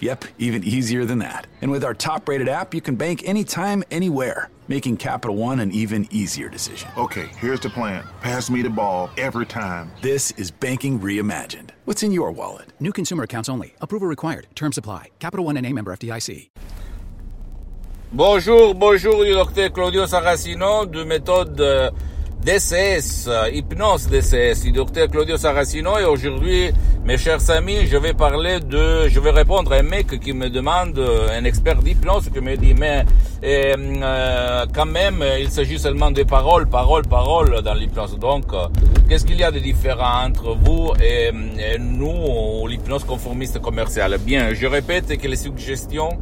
Yep, even easier than that. And with our top rated app, you can bank anytime, anywhere, making Capital One an even easier decision. Okay, here's the plan. Pass me the ball every time. This is banking reimagined. What's in your wallet? New consumer accounts only. Approval required. Terms apply. Capital One and a member FDIC. Bonjour, bonjour du docteur Claudio Saracino de méthode euh, DCS, euh, hypnose DCS, du docteur Claudio Saracino et aujourd'hui, mes chers amis, je vais parler de, je vais répondre à un mec qui me demande, euh, un expert d'hypnose qui me dit, mais euh, quand même, il s'agit seulement de paroles, paroles, paroles dans l'hypnose. Donc, qu'est-ce qu'il y a de différent entre vous et, et nous, l'hypnose conformiste commerciale? Bien, je répète que les suggestions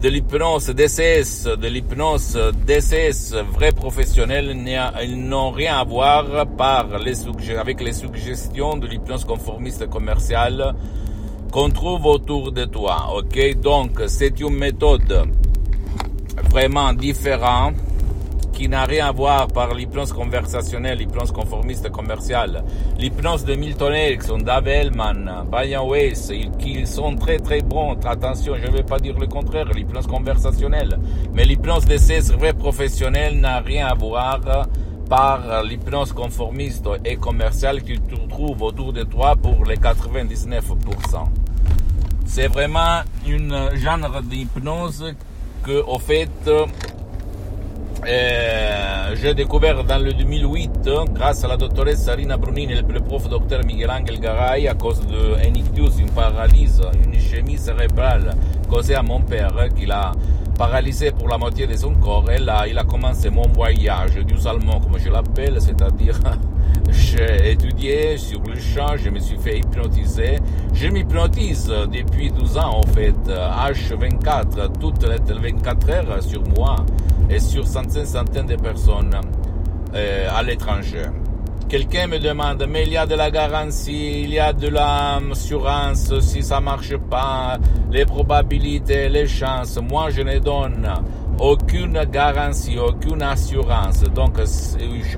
de l'hypnose DCS, de l'hypnose DCS vrai professionnel, ils n'ont rien à voir avec les suggestions de l'hypnose conformiste commerciale qu'on trouve autour de toi. Ok, donc c'est une méthode vraiment différente qui n'a rien à voir par l'hypnose conversationnelle, l'hypnose conformiste commerciale, l'hypnose de Milton Erickson, Dave Hellman, Brian Weiss, qui sont très très bons. Attention, je ne vais pas dire le contraire, l'hypnose conversationnelle. Mais l'hypnose de ces vrais professionnels n'a rien à voir par l'hypnose conformiste et commerciale que tu autour de toi pour les 99%. C'est vraiment une genre d'hypnose que, au fait, euh, j'ai découvert dans le 2008, grâce à la doctoresse Sarina Brunini et le prof docteur Miguel Angel Garay, à cause d'un ictus, une paralyse, une ischémie cérébrale causée à mon père, qui l'a paralysé pour la moitié de son corps. Et là, il a commencé mon voyage du salmon, comme je l'appelle, c'est-à-dire j'ai étudié sur le champ, je me suis fait hypnotiser. Je m'hypnotise depuis 12 ans, en fait, H24, toutes les 24 heures sur moi et sur centaines, centaines de personnes euh, à l'étranger. Quelqu'un me demande, mais il y a de la garantie, il y a de l'assurance, si ça marche pas, les probabilités, les chances. Moi, je ne donne aucune garantie, aucune assurance. Donc,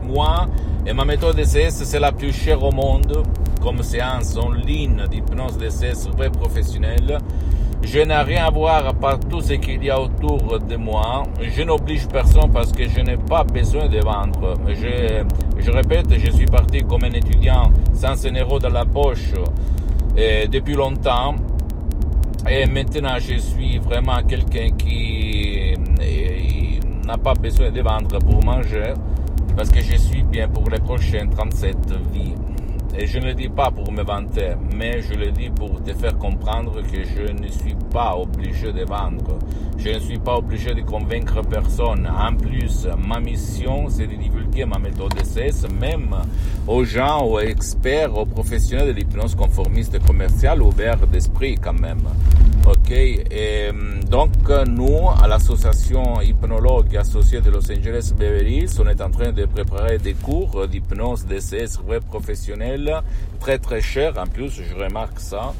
moi et ma méthode DCS, c'est la plus chère au monde, comme séance en ligne d'hypnose DCS vrai professionnelle. Je n'ai rien à voir par tout ce qu'il y a autour de moi. Je n'oblige personne parce que je n'ai pas besoin de vendre. Je, je répète, je suis parti comme un étudiant sans un euro dans la poche et depuis longtemps. Et maintenant, je suis vraiment quelqu'un qui n'a pas besoin de vendre pour manger parce que je suis bien pour les prochaines 37 vies. Et je ne le dis pas pour me vanter, mais je le dis pour te faire comprendre que je ne suis pas obligé de vendre. Je ne suis pas obligé de convaincre personne. En plus, ma mission, c'est de divulguer ma méthode DCS, même aux gens, aux experts, aux professionnels de l'hypnose conformiste commerciale, ouverts d'esprit quand même. Ok, et donc nous, à l'association hypnologue associée de Los Angeles Beverly Hills, on est en train de préparer des cours d'hypnose DCS web professionnels, très très chers en plus, je remarque ça,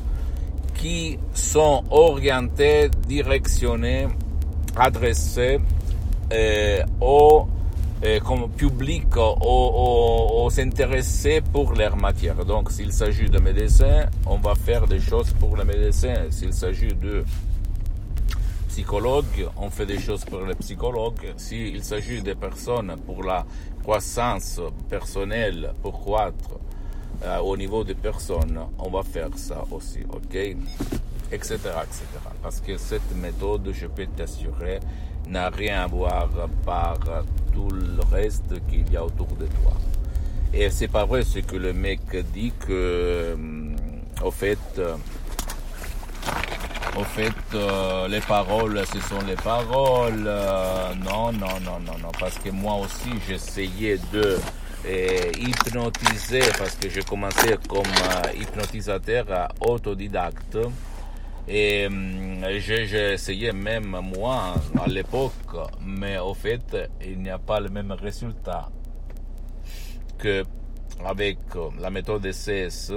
qui sont orientés, directionnés, adressés euh, au euh, comme public aux, intéressés pour leur matière. Donc, s'il s'agit de médecins, on va faire des choses pour les médecins. S'il s'agit de psychologues, on fait des choses pour les psychologues. S'il s'agit de personnes pour la croissance personnelle, pour croître euh, au niveau des personnes, on va faire ça aussi, ok? Etc. etc. Parce que cette méthode, je peux t'assurer, n'a rien à voir par tout le reste qu'il y a autour de toi. Et c'est pas vrai ce que le mec dit que, euh, au fait, euh, au fait, les paroles, ce sont les paroles. Non, non, non, non, non, parce que moi aussi, j'essayais de euh, hypnotiser, parce que j'ai commencé comme hypnotisateur autodidacte. Et j'ai essayé même moi à l'époque, mais au fait, il n'y a pas le même résultat que avec la méthode CS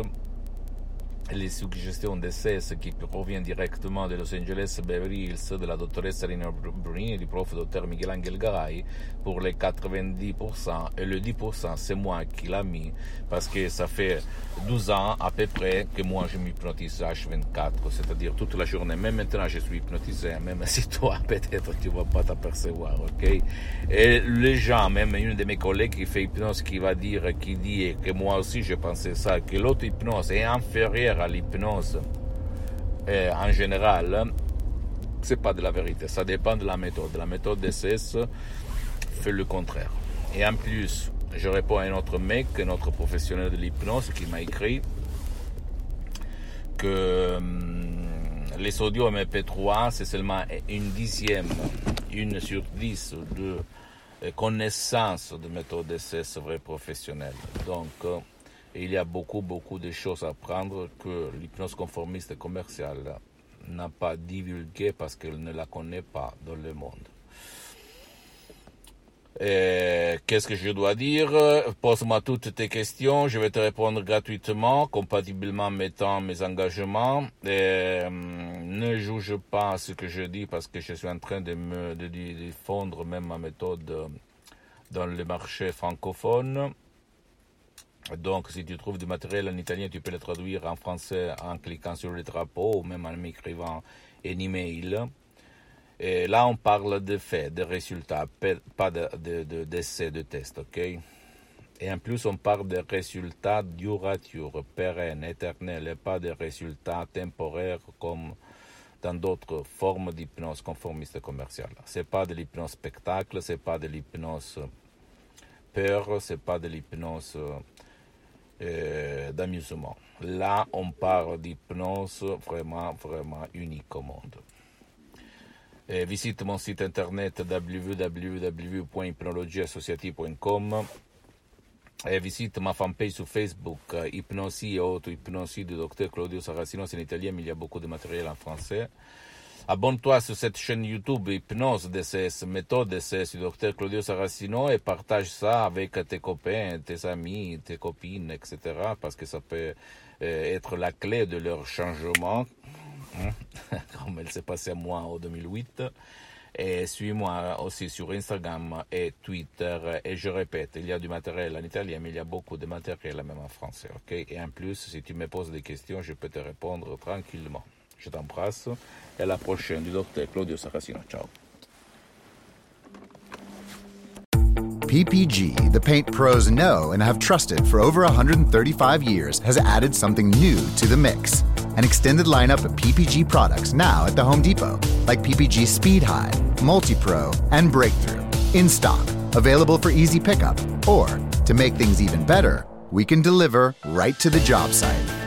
les suggestions d'essais qui proviennent directement de Los Angeles Beverly Hills de la doctoressa Rina Brunini et du prof docteur Miguel Angel Garay pour les 90% et le 10% c'est moi qui l'a mis parce que ça fait 12 ans à peu près que moi je m'hypnotise H24 c'est-à-dire toute la journée. Même maintenant je suis hypnotisé même si toi peut-être tu vas pas t'apercevoir ok? Et les gens même une de mes collègues qui fait hypnose qui va dire qui dit que moi aussi je pensais ça que l'autre hypnose est inférieure à l'hypnose en général, c'est pas de la vérité. Ça dépend de la méthode. La méthode DCS fait le contraire. Et en plus, je réponds à un autre mec, un autre professionnel de l'hypnose qui m'a écrit que hum, les audios MP3, c'est seulement une dixième, une sur dix de connaissances de méthode DCS vrai professionnelle. Donc, et il y a beaucoup, beaucoup de choses à apprendre que l'hypnose conformiste commerciale n'a pas divulgué parce qu'elle ne la connaît pas dans le monde. Qu'est-ce que je dois dire? Pose-moi toutes tes questions, je vais te répondre gratuitement, compatiblement mettant mes engagements. ne juge pas ce que je dis parce que je suis en train de me même ma méthode dans le marché francophone. Donc, si tu trouves du matériel en italien, tu peux le traduire en français en cliquant sur le drapeau ou même en m'écrivant un email. Et là, on parle de faits, de résultats, pas d'essais, de, de, de tests, ok? Et en plus, on parle de résultats duratures, pérennes, éternels, et pas de résultats temporaires comme dans d'autres formes d'hypnose conformiste commerciale. C'est pas de l'hypnose spectacle, c'est pas de l'hypnose peur, c'est pas de l'hypnose euh, d'amusement. Là, on parle d'hypnose vraiment, vraiment unique au monde. Et visite mon site internet www.hypnologieassociative.com et visite ma fanpage sur Facebook, Hypnosie et auto-hypnosie du docteur Claudio Saracino, c'est en italien, mais il y a beaucoup de matériel en français. Abonne-toi sur cette chaîne YouTube Hypnose DCS, méthode DCS du docteur Claudio Saracino et partage ça avec tes copains, tes amis, tes copines, etc. Parce que ça peut euh, être la clé de leur changement, hein, comme elle s'est passé à moi en 2008. Et suis-moi aussi sur Instagram et Twitter. Et je répète, il y a du matériel en italien, mais il y a beaucoup de matériel même en français. ok? Et en plus, si tu me poses des questions, je peux te répondre tranquillement. Je t'embrasse et à la prochaine du docteur Claudio Saracino. Ciao. PPG, the paint pros know and have trusted for over 135 years, has added something new to the mix. An extended lineup of PPG products now at the Home Depot, like PPG Speed High, Multi Pro, and Breakthrough. In stock, available for easy pickup, or to make things even better, we can deliver right to the job site.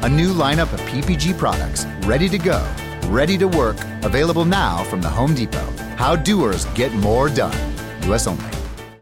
A new lineup of PPG products ready to go, ready to work, available now from the Home Depot. How doers get more done. US only.